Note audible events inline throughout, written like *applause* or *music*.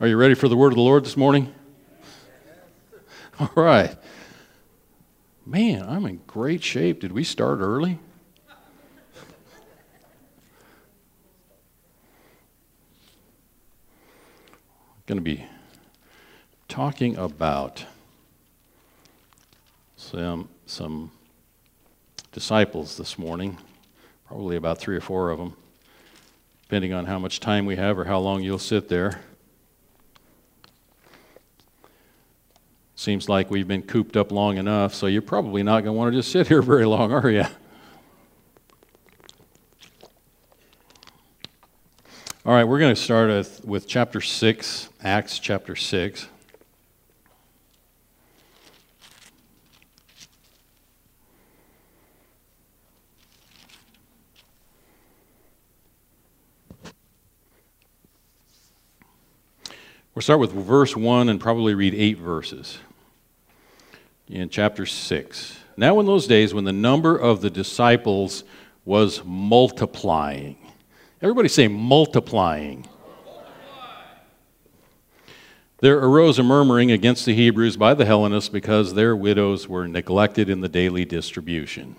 Are you ready for the word of the Lord this morning? All right. Man, I'm in great shape. Did we start early? going to be talking about some, some disciples this morning, probably about three or four of them, depending on how much time we have or how long you'll sit there. Seems like we've been cooped up long enough, so you're probably not going to want to just sit here *laughs* very long, are you? All right, we're going to start with, with chapter 6, Acts chapter 6. We'll start with verse 1 and probably read eight verses in chapter 6. Now, in those days, when the number of the disciples was multiplying, Everybody say multiplying. There arose a murmuring against the Hebrews by the Hellenists because their widows were neglected in the daily distribution.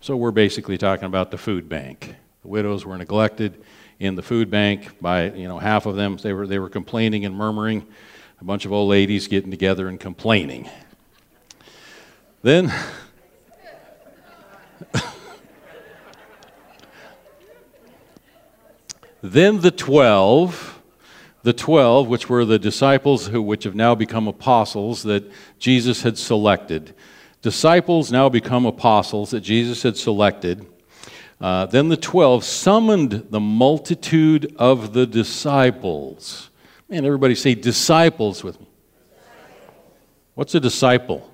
So we're basically talking about the food bank. The widows were neglected in the food bank by, you know, half of them. They were, they were complaining and murmuring. A bunch of old ladies getting together and complaining. Then Then the twelve, the twelve, which were the disciples who, which have now become apostles that Jesus had selected. Disciples now become apostles that Jesus had selected. Uh, then the twelve summoned the multitude of the disciples. Man, everybody say disciples with me. What's a disciple?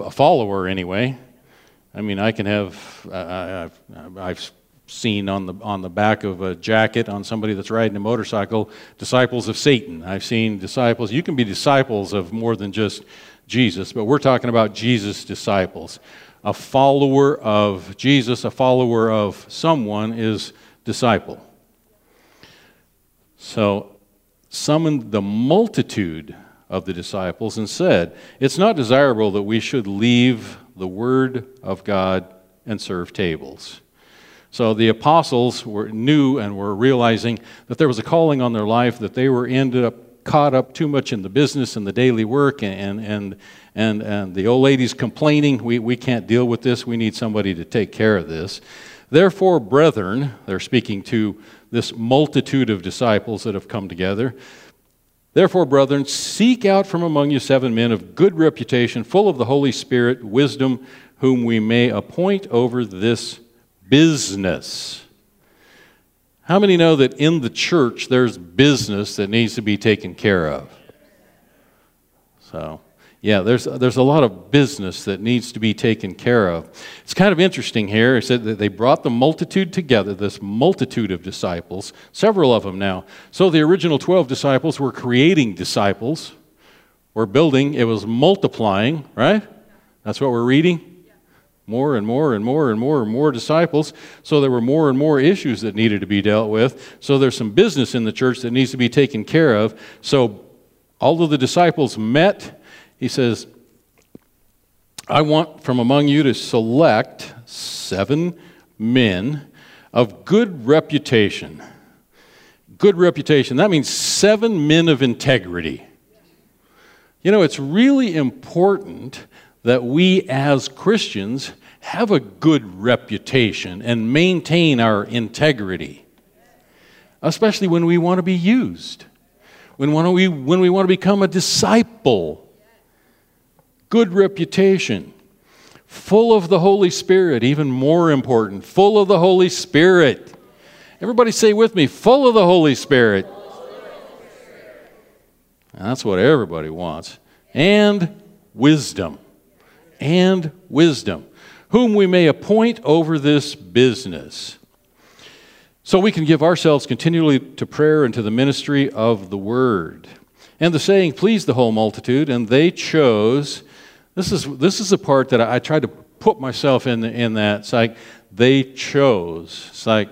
A follower, anyway. I mean, I can have, uh, I've, I've seen on the, on the back of a jacket on somebody that's riding a motorcycle disciples of Satan. I've seen disciples. You can be disciples of more than just Jesus, but we're talking about Jesus' disciples. A follower of Jesus, a follower of someone is disciple. So, summoned the multitude of the disciples and said, It's not desirable that we should leave the word of God and serve tables. So the apostles were knew and were realizing that there was a calling on their life that they were ended up caught up too much in the business and the daily work and and and, and the old ladies complaining, we, we can't deal with this, we need somebody to take care of this. Therefore, brethren, they're speaking to this multitude of disciples that have come together. Therefore, brethren, seek out from among you seven men of good reputation, full of the Holy Spirit, wisdom, whom we may appoint over this business. How many know that in the church there's business that needs to be taken care of? So, yeah, there's, there's a lot of business that needs to be taken care of. It's kind of interesting here. It said that they brought the multitude together, this multitude of disciples, several of them now. So the original 12 disciples were creating disciples, were building, it was multiplying, right? That's what we're reading more and more and more and more and more disciples. So there were more and more issues that needed to be dealt with. So there's some business in the church that needs to be taken care of. So although the disciples met, he says, I want from among you to select seven men of good reputation. Good reputation. That means seven men of integrity. You know, it's really important that we as Christians have a good reputation and maintain our integrity, especially when we want to be used, when, we, when we want to become a disciple. Good reputation. Full of the Holy Spirit, even more important, full of the Holy Spirit. Everybody say with me, full of the Holy Spirit. And That's what everybody wants. And wisdom and wisdom, whom we may appoint over this business. So we can give ourselves continually to prayer and to the ministry of the word. And the saying pleased the whole multitude, and they chose. This is, this is the part that I, I tried to put myself in, in that. It's like they chose. It's like,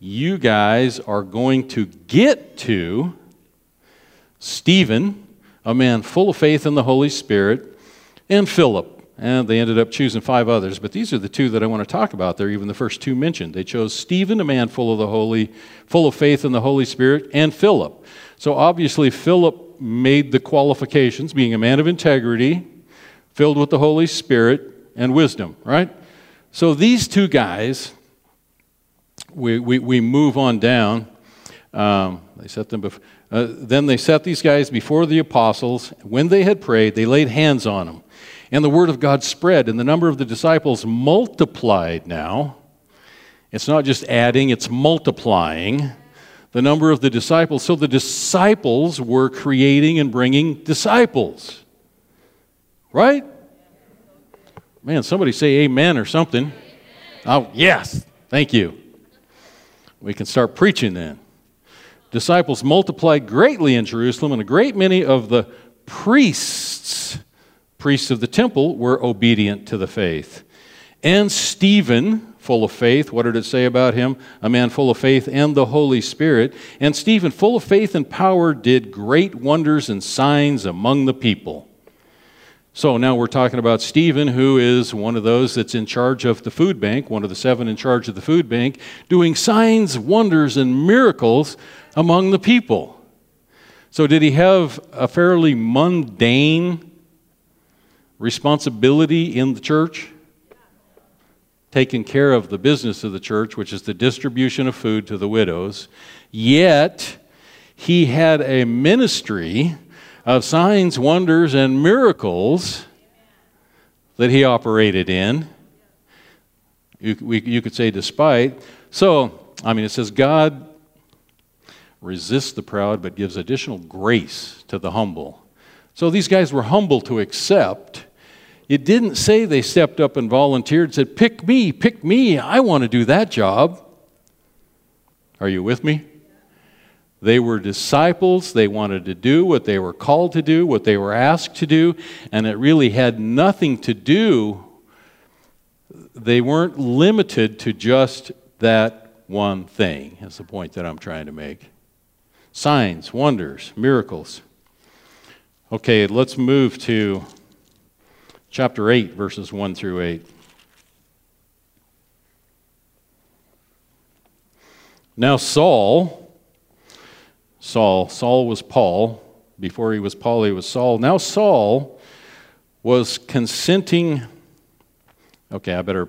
you guys are going to get to Stephen, a man full of faith in the Holy Spirit, and Philip. And they ended up choosing five others, but these are the two that I want to talk about. They're even the first two mentioned. They chose Stephen, a man full of the Holy, full of faith in the Holy Spirit, and Philip. So obviously, Philip made the qualifications, being a man of integrity, filled with the Holy Spirit and wisdom, right? So these two guys, we, we, we move on down. Um, they set them before, uh, then they set these guys before the apostles. When they had prayed, they laid hands on them. And the word of God spread, and the number of the disciples multiplied now. It's not just adding, it's multiplying the number of the disciples. So the disciples were creating and bringing disciples. Right? Man, somebody say amen or something. Oh, yes. Thank you. We can start preaching then. Disciples multiplied greatly in Jerusalem, and a great many of the priests, priests of the temple, were obedient to the faith. And Stephen, full of faith. What did it say about him? A man full of faith and the Holy Spirit. And Stephen, full of faith and power, did great wonders and signs among the people. So now we're talking about Stephen, who is one of those that's in charge of the food bank, one of the seven in charge of the food bank, doing signs, wonders, and miracles among the people. So, did he have a fairly mundane responsibility in the church? Taking care of the business of the church, which is the distribution of food to the widows. Yet, he had a ministry of signs, wonders, and miracles that he operated in. You, we, you could say, despite. So, I mean, it says, God resists the proud but gives additional grace to the humble. So these guys were humble to accept it didn't say they stepped up and volunteered, said, Pick me, pick me, I want to do that job. Are you with me? They were disciples. They wanted to do what they were called to do, what they were asked to do, and it really had nothing to do. They weren't limited to just that one thing, is the point that I'm trying to make. Signs, wonders, miracles. Okay, let's move to chapter 8, verses 1 through 8. Now, Saul, Saul, Saul was Paul. Before he was Paul, he was Saul. Now, Saul was consenting. Okay, I better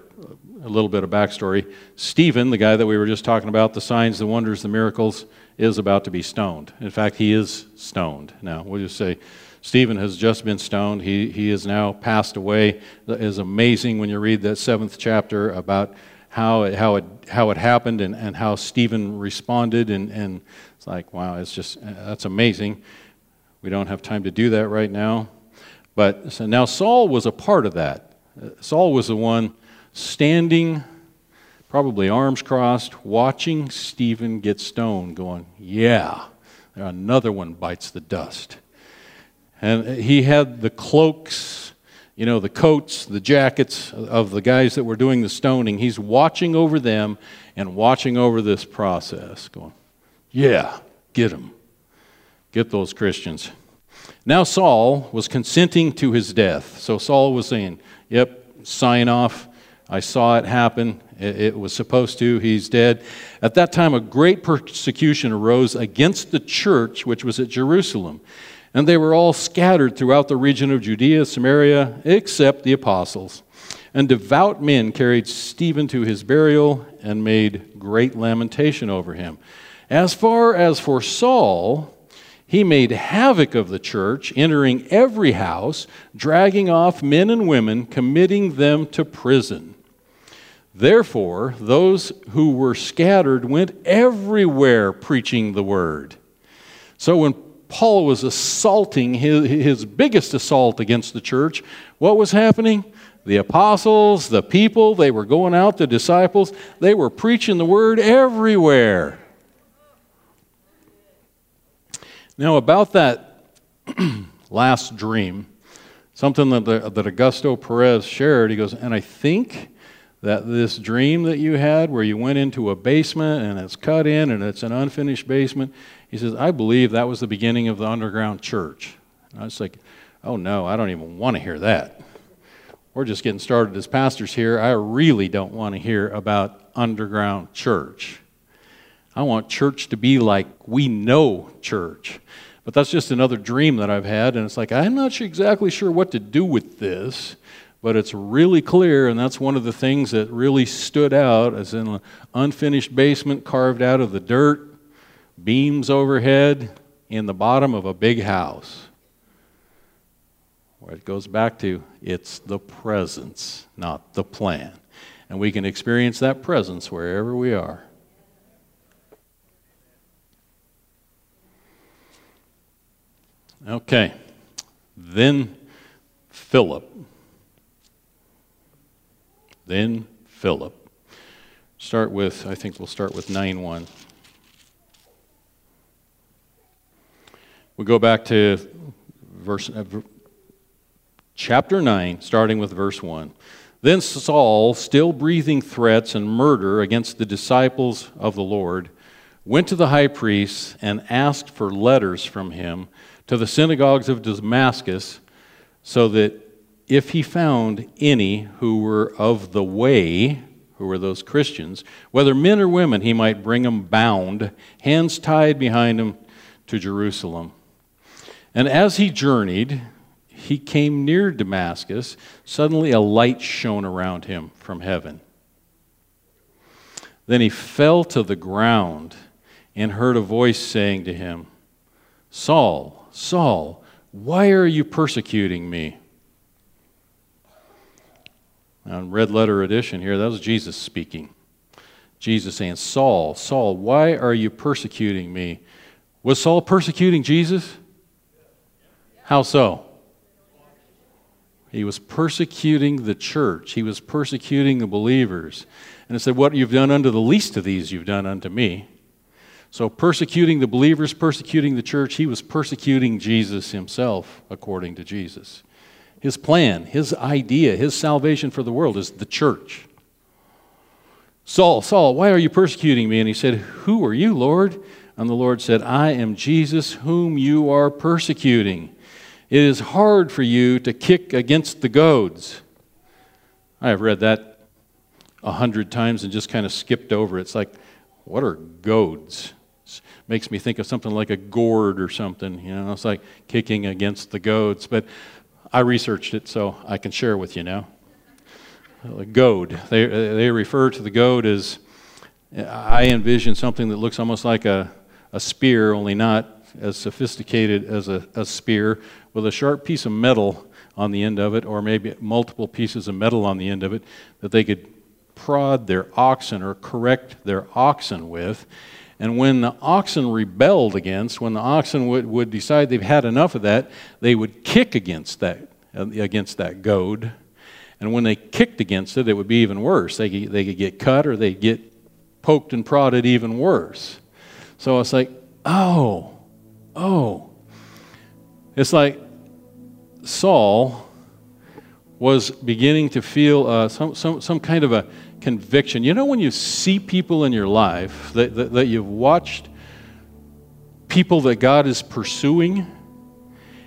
a little bit of backstory. Stephen, the guy that we were just talking about, the signs, the wonders, the miracles, is about to be stoned. In fact, he is stoned. Now, we'll just say Stephen has just been stoned. He, he is now passed away. It is amazing when you read that seventh chapter about how it, how it, how it happened and, and how Stephen responded. And, and it's like, wow, it's just, uh, that's amazing. We don't have time to do that right now. But so now Saul was a part of that. Uh, Saul was the one standing, probably arms crossed, watching Stephen get stoned, going, yeah, another one bites the dust. And he had the cloaks, you know, the coats, the jackets of the guys that were doing the stoning. He's watching over them and watching over this process, going, Yeah, get them. Get those Christians. Now Saul was consenting to his death. So Saul was saying, Yep, sign off. I saw it happen. It was supposed to. He's dead. At that time, a great persecution arose against the church, which was at Jerusalem. And they were all scattered throughout the region of Judea, Samaria, except the apostles. And devout men carried Stephen to his burial and made great lamentation over him. As far as for Saul, he made havoc of the church, entering every house, dragging off men and women, committing them to prison. Therefore, those who were scattered went everywhere preaching the word. So when Paul was assaulting his, his biggest assault against the church. What was happening? The apostles, the people, they were going out, the disciples, they were preaching the word everywhere. Now, about that *clears throat* last dream, something that, the, that Augusto Perez shared, he goes, and I think that this dream that you had where you went into a basement and it's cut in and it's an unfinished basement, he says, I believe that was the beginning of the underground church. And I was like, oh no, I don't even want to hear that. We're just getting started as pastors here. I really don't want to hear about underground church. I want church to be like we know church. But that's just another dream that I've had, and it's like, I'm not exactly sure what to do with this but it's really clear, and that's one of the things that really stood out as in an unfinished basement carved out of the dirt, beams overhead, in the bottom of a big house. Where it goes back to it's the presence, not the plan. And we can experience that presence wherever we are. Okay. Then Philip then Philip. Start with, I think we'll start with 9 1. We go back to verse, uh, chapter 9, starting with verse 1. Then Saul, still breathing threats and murder against the disciples of the Lord, went to the high priest and asked for letters from him to the synagogues of Damascus so that if he found any who were of the way, who were those Christians, whether men or women, he might bring them bound, hands tied behind him to Jerusalem. And as he journeyed, he came near Damascus. Suddenly a light shone around him from heaven. Then he fell to the ground and heard a voice saying to him, Saul, Saul, why are you persecuting me? On red letter edition here, that was Jesus speaking. Jesus saying, Saul, Saul, why are you persecuting me? Was Saul persecuting Jesus? How so? He was persecuting the church. He was persecuting the believers. And it said, What you've done unto the least of these, you've done unto me. So, persecuting the believers, persecuting the church, he was persecuting Jesus himself, according to Jesus. His plan, his idea, his salvation for the world is the church. Saul, Saul, why are you persecuting me? And he said, Who are you, Lord? And the Lord said, I am Jesus whom you are persecuting. It is hard for you to kick against the goads. I have read that a hundred times and just kind of skipped over it. It's like, what are goads? Makes me think of something like a gourd or something. You know, it's like kicking against the goads. But I researched it, so I can share with you now. A goad. They, they refer to the goad as, I envision something that looks almost like a, a spear, only not as sophisticated as a, a spear, with a sharp piece of metal on the end of it, or maybe multiple pieces of metal on the end of it, that they could prod their oxen or correct their oxen with. And when the oxen rebelled against, when the oxen would, would decide they've had enough of that, they would kick against that, against that goad. And when they kicked against it, it would be even worse. They could, they could get cut or they'd get poked and prodded even worse. So it's like, oh, oh. It's like Saul was beginning to feel uh, some, some, some kind of a conviction. You know, when you see people in your life that, that, that you've watched people that God is pursuing,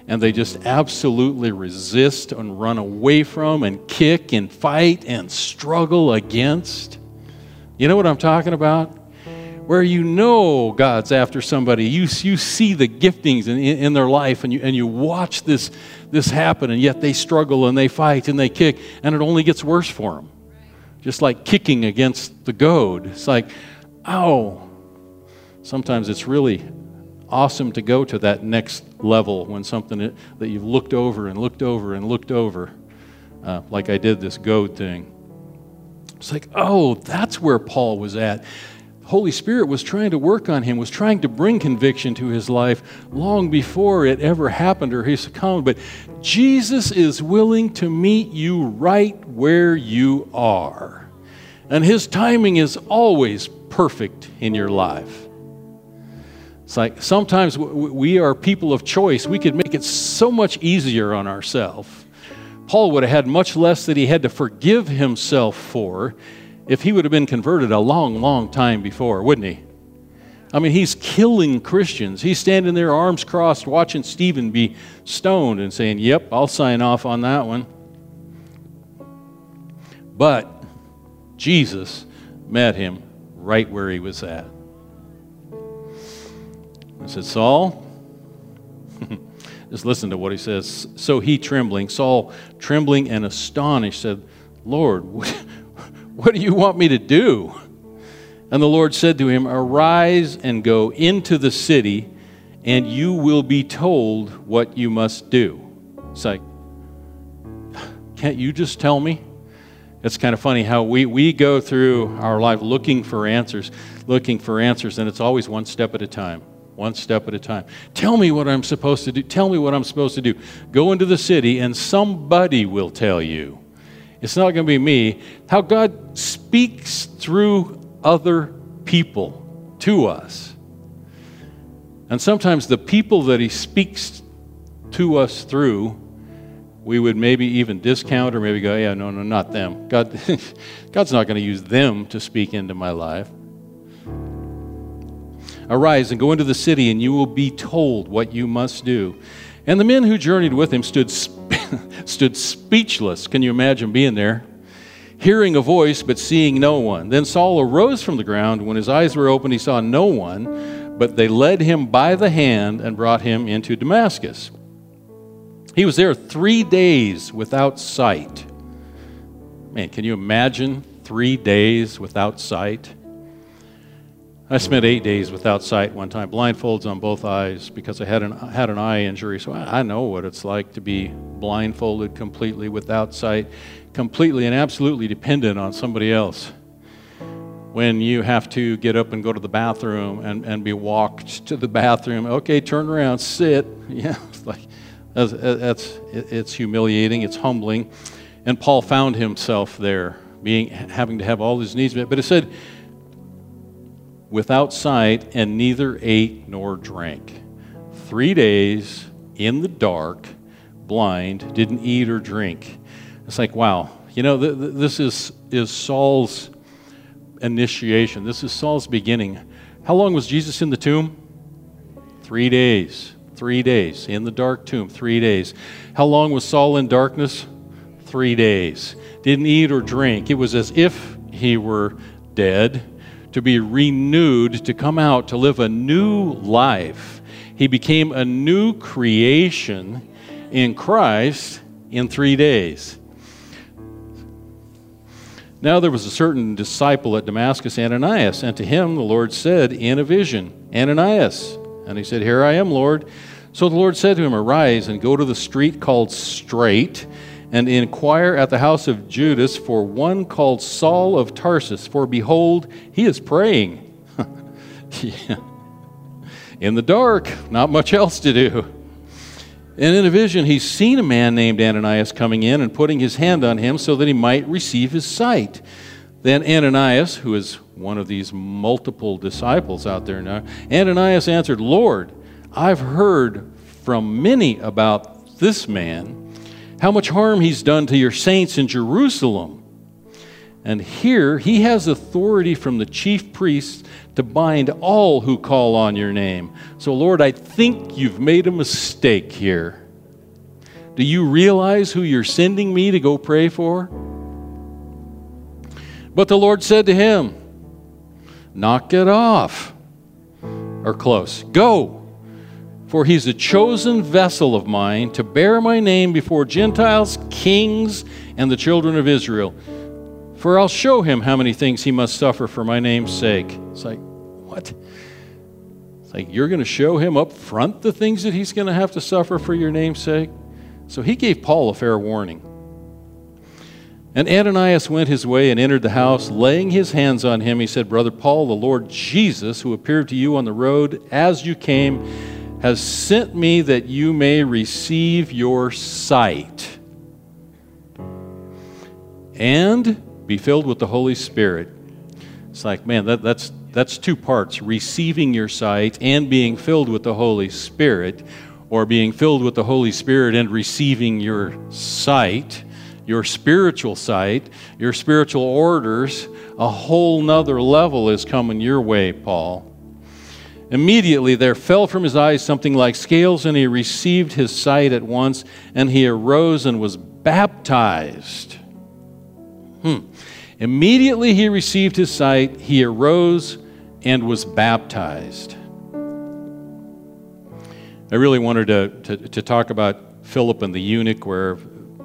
and they just absolutely resist and run away from and kick and fight and struggle against. You know what I'm talking about? Where you know God's after somebody, you, you see the giftings in, in their life and you, and you watch this, this happen, and yet they struggle and they fight and they kick, and it only gets worse for them just like kicking against the goad. It's like, oh. Sometimes it's really awesome to go to that next level when something that you've looked over and looked over and looked over, uh, like I did this goad thing. It's like, oh, that's where Paul was at. Holy Spirit was trying to work on him, was trying to bring conviction to his life long before it ever happened or he succumbed. But Jesus is willing to meet you right where you are. And his timing is always perfect in your life. It's like sometimes we are people of choice. We could make it so much easier on ourselves. Paul would have had much less that he had to forgive himself for if he would have been converted a long, long time before, wouldn't he? I mean, he's killing Christians. He's standing there, arms crossed, watching Stephen be stoned and saying, Yep, I'll sign off on that one. But Jesus met him right where he was at. I said, Saul, *laughs* just listen to what he says. So he, trembling, Saul, trembling and astonished, said, Lord, *laughs* what, do you want me to do? And the Lord said to him, Arise and go into the city, and you will be told what you must do. It's like, can't you just tell me? It's kind of funny how we, we go through our life looking for answers, looking for answers, and it's always one step at a time. One step at a time. Tell me what I'm supposed to do. Tell me what I'm supposed to do. Go into the city, and somebody will tell you. It's not going to be me. How God speaks through other people to us. And sometimes the people that He speaks to us through, we would maybe even discount or maybe go, yeah, no, no, not them. God, *laughs* God's not going to use them to speak into my life. Arise and go into the city, and you will be told what you must do. And the men who journeyed with him stood, *laughs* stood speechless. Can you imagine being there? Hearing a voice but seeing no one. Then Saul arose from the ground. When his eyes were opened, he saw no one, but they led him by the hand and brought him into Damascus. He was there three days without sight. Man, can you imagine three days without sight? I spent eight days without sight one time, blindfolds on both eyes because I had an, had an eye injury. So I, I know what it's like to be blindfolded completely without sight completely and absolutely dependent on somebody else. When you have to get up and go to the bathroom and, and be walked to the bathroom, okay, turn around, sit. *laughs* Yeah, it's like that's, that's it's humiliating, it's humbling. And Paul found himself there, being having to have all his needs met. But it said, without sight, and neither ate nor drank. Three days in the dark, blind, didn't eat or drink. It's like, wow, you know, th- th- this is, is Saul's initiation. This is Saul's beginning. How long was Jesus in the tomb? Three days. Three days. In the dark tomb, three days. How long was Saul in darkness? Three days. Didn't eat or drink. It was as if he were dead, to be renewed, to come out, to live a new life. He became a new creation in Christ in three days. Now there was a certain disciple at Damascus, Ananias, and to him the Lord said in a vision, Ananias. And he said, Here I am, Lord. So the Lord said to him, Arise and go to the street called Straight, and inquire at the house of Judas for one called Saul of Tarsus, for behold, he is praying. *laughs* yeah. In the dark, not much else to do. And in a vision, he's seen a man named Ananias coming in and putting his hand on him so that he might receive his sight. Then Ananias, who is one of these multiple disciples out there now, Ananias answered, Lord, I've heard from many about this man, how much harm he's done to your saints in Jerusalem. And here he has authority from the chief priests to bind all who call on your name. So, Lord, I think you've made a mistake here. Do you realize who you're sending me to go pray for? But the Lord said to him, Knock it off. Or close. Go. For he's a chosen vessel of mine to bear my name before Gentiles, kings, and the children of Israel. For I'll show him how many things he must suffer for my name's sake. It's like, what? It's like, you're going to show him up front the things that he's going to have to suffer for your name's sake? So he gave Paul a fair warning. And Ananias went his way and entered the house. Laying his hands on him, he said, Brother Paul, the Lord Jesus, who appeared to you on the road as you came, has sent me that you may receive your sight. And be filled with the Holy Spirit. It's like, man, that, that's, that's two parts receiving your sight and being filled with the Holy Spirit, or being filled with the Holy Spirit and receiving your sight, your spiritual sight, your spiritual orders, a whole nother level is coming your way, Paul. Immediately there fell from his eyes something like scales, and he received his sight at once, and he arose and was baptized. Hmm. Immediately he received his sight, he arose and was baptized. I really wanted to, to, to talk about Philip and the eunuch, where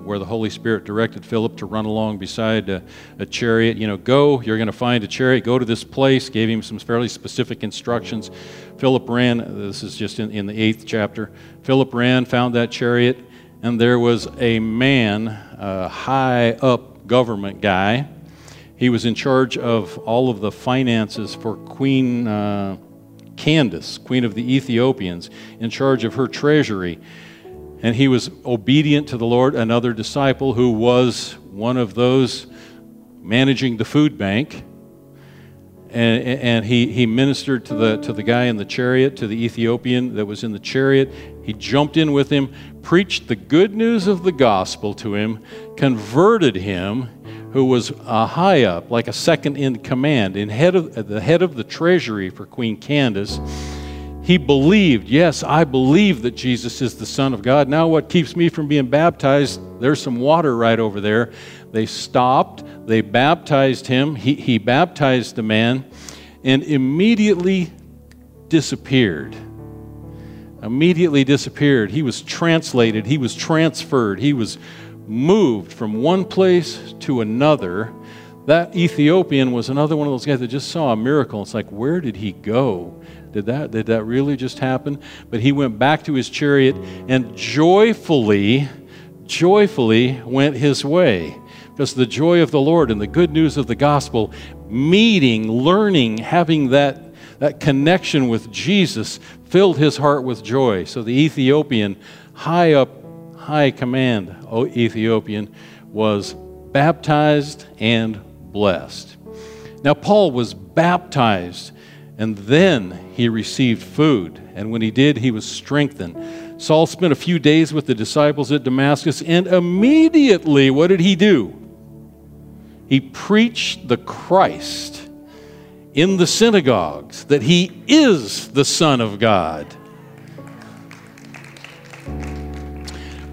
where the Holy Spirit directed Philip to run along beside a, a chariot. You know, go, you're going to find a chariot, go to this place, gave him some fairly specific instructions. Philip ran, this is just in, in the eighth chapter. Philip ran, found that chariot, and there was a man, a high up government guy. He was in charge of all of the finances for Queen uh, Candace, Queen of the Ethiopians, in charge of her treasury and he was obedient to the Lord. Another disciple who was one of those managing the food bank. And, and he, he ministered to the, to the guy in the chariot, to the Ethiopian that was in the chariot. He jumped in with him, preached the good news of the gospel to him, converted him, who was a high up, like a second in command, in head of, the head of the treasury for Queen Candace he believed, yes, I believe that Jesus is the Son of God. Now, what keeps me from being baptized? There's some water right over there. They stopped, they baptized him. He, he baptized the man and immediately disappeared. Immediately disappeared. He was translated, he was transferred, he was moved from one place to another. That Ethiopian was another one of those guys that just saw a miracle. It's like, where did he go? Did that, did that really just happen? But he went back to his chariot and joyfully, joyfully went his way. Because the joy of the Lord and the good news of the gospel, meeting, learning, having that, that connection with Jesus filled his heart with joy. So the Ethiopian, high up, high command Ethiopian, was baptized and blessed. Now, Paul was baptized and then he received food. And when he did, he was strengthened. Saul spent a few days with the disciples at Damascus, and immediately, what did he do? He preached the Christ in the synagogues that he is the Son of God.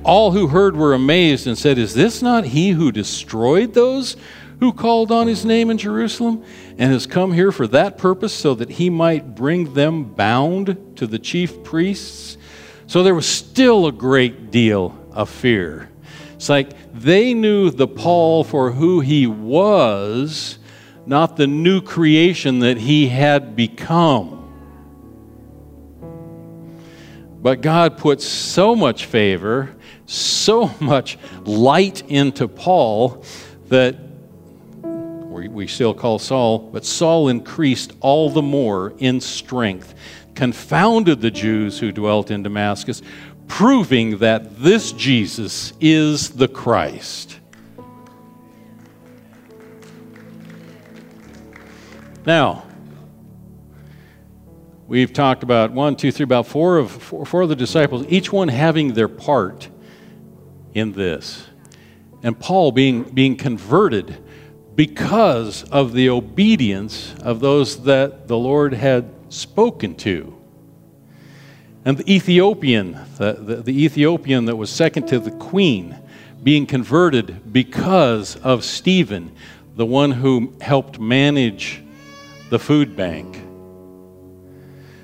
All who heard were amazed and said, Is this not he who destroyed those who called on his name in Jerusalem and has come here for that purpose so that he might bring them bound to the chief priests. So there was still a great deal of fear. It's like they knew the Paul for who he was, not the new creation that he had become. But God put so much favor, so much light into Paul that we still call Saul, but Saul increased all the more in strength, confounded the Jews who dwelt in Damascus, proving that this Jesus is the Christ. Now, we've talked about one, two, three, about four of four, four of the disciples, each one having their part in this. And Paul being, being converted because of the obedience of those that the Lord had spoken to. And the Ethiopian, the, the, the, Ethiopian that was second to the queen, being converted because of Stephen, the one who helped manage the food bank.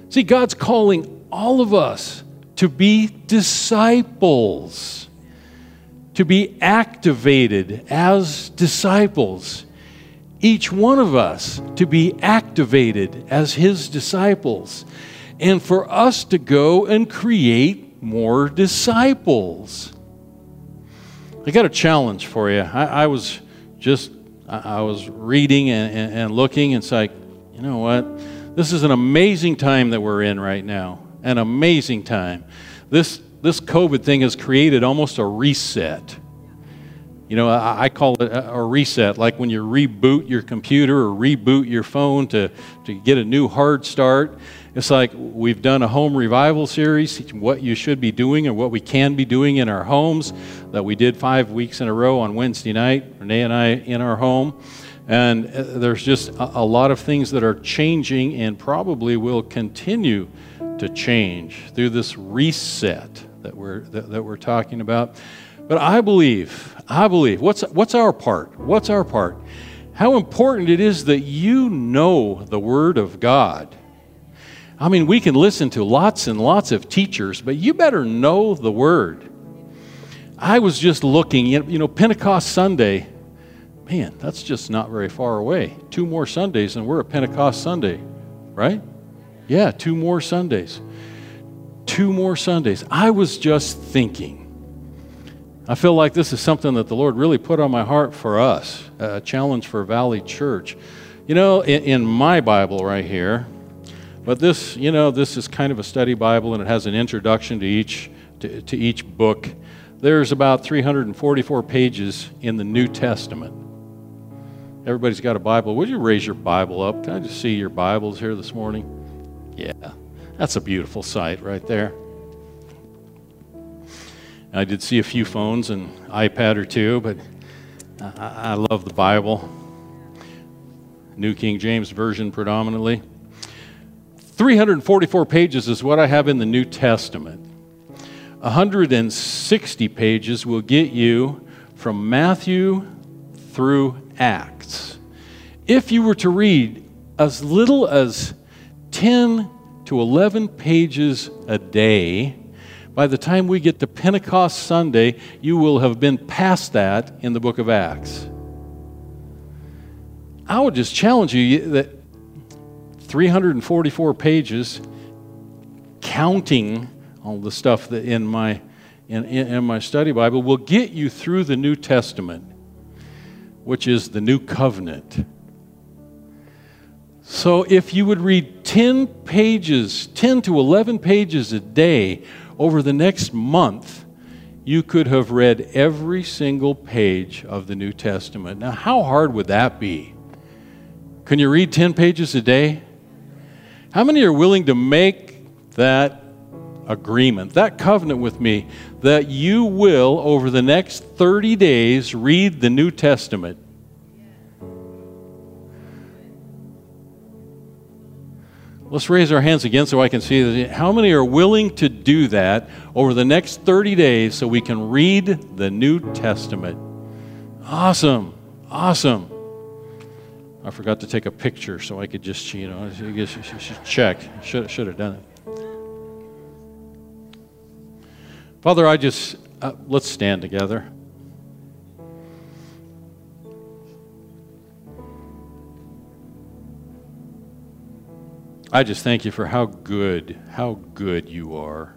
See, God's calling all of us to be disciples to be activated as disciples. Each one of us to be activated as his disciples. And for us to go and create more disciples. I got a challenge for you. I, I was just, I, was reading and, and, and looking, and it's like, you know what? This is an amazing time that we're in right now. An amazing time. This this COVID thing has created almost a reset. You know, I, I call it a, a, reset, like when you reboot your computer or reboot your phone to, to get a new hard start. It's like we've done a home revival series, what you should be doing and what we can be doing in our homes, that we did five weeks in a row on Wednesday night, Renee and I in our home. And uh, there's just a, lot of things that are changing and probably will continue to change through this reset that we're, that, that we're talking about. But I believe, I believe, what's, what's our part? What's our part? How important it is that you know the Word of God I mean, we can listen to lots and lots of teachers, but you better know the Word. I was just looking, you know, Pentecost Sunday, man, that's just not very far away. Two more Sundays, and we're at Pentecost Sunday, right? Yeah, two more Sundays. Two more Sundays. I was just thinking. I feel like this is something that the Lord really put on my heart for us, a challenge for Valley Church. You know, in, in my Bible right here, but this, you know, this is kind of a study Bible and it has an introduction to each, to, to each book. There's about 344 pages in the New Testament. Everybody's got a Bible. Would you raise your Bible up? Can I just see your Bibles here this morning? Yeah, that's a beautiful sight right there. I did see a few phones and iPad or two, but I, I love the Bible. New King James Version predominantly. 344 pages is what I have in the New Testament. 160 pages will get you from Matthew through Acts. If you were to read as little as 10 to 11 pages a day, by the time we get to Pentecost Sunday, you will have been past that in the book of Acts. I would just challenge you that 344 pages, counting all the stuff that in my in, in, my study Bible will get you through the New Testament, which is the new covenant. So if you would read 10 pages, 10 to 11 pages a day over the next month, you could have read every single page of the New Testament. Now, how hard would that be? Can you read 10 pages a day? How many are willing to make that agreement, that covenant with me, that you will, over the next 30 days, read the New Testament? Let's raise our hands again so I can see How many are willing to do that over the next 30 days so we can read the New Testament? Awesome. Awesome. I forgot to take a picture so I could just, you know, you should check. Should, should have done it. Father, I just, uh, let's stand together. I just thank you for how good, how good you are.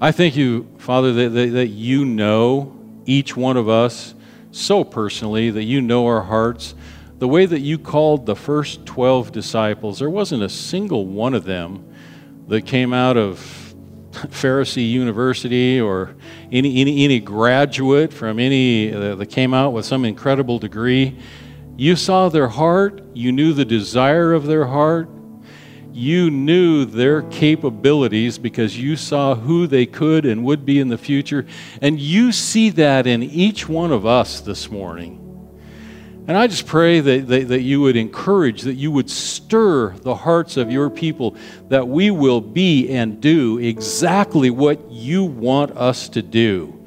I thank you, Father, that, that, that you know each one of us so personally, that you know our hearts the way that you called the first 12 disciples, there wasn't a single one of them that came out of *laughs* Pharisee University or any, any, any graduate from any uh, that came out with some incredible degree. You saw their heart, you knew the desire of their heart, you knew their capabilities because you saw who they could and would be in the future. And you see that in each one of us this morning. And I just pray that, that, that, you would encourage, that you would stir the hearts of your people, that we will be and do exactly what you want us to do.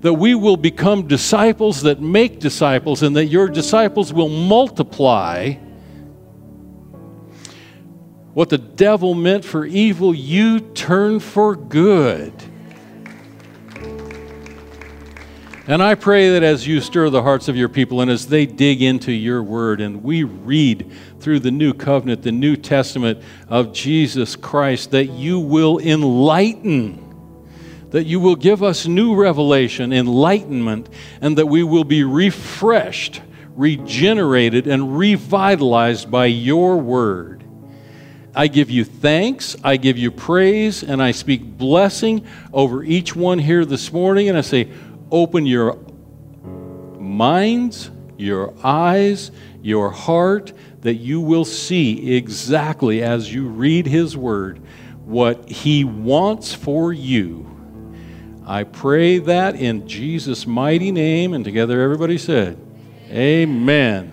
That we will become disciples that make disciples, and that your disciples will multiply. What the devil meant for evil, you turn for good. And I pray that as you stir the hearts of your people and as they dig into your word and we read through the new covenant, the New Testament of Jesus Christ, that you will enlighten, that you will give us new revelation, enlightenment, and that we will be refreshed, regenerated, and revitalized by your word. I give you thanks, I give you praise, and I speak blessing over each one here this morning. And I say, open your minds, your eyes, your heart, that you will see exactly as you read His Word what He wants for you. I pray that in Jesus' mighty name, and together everybody said, Amen.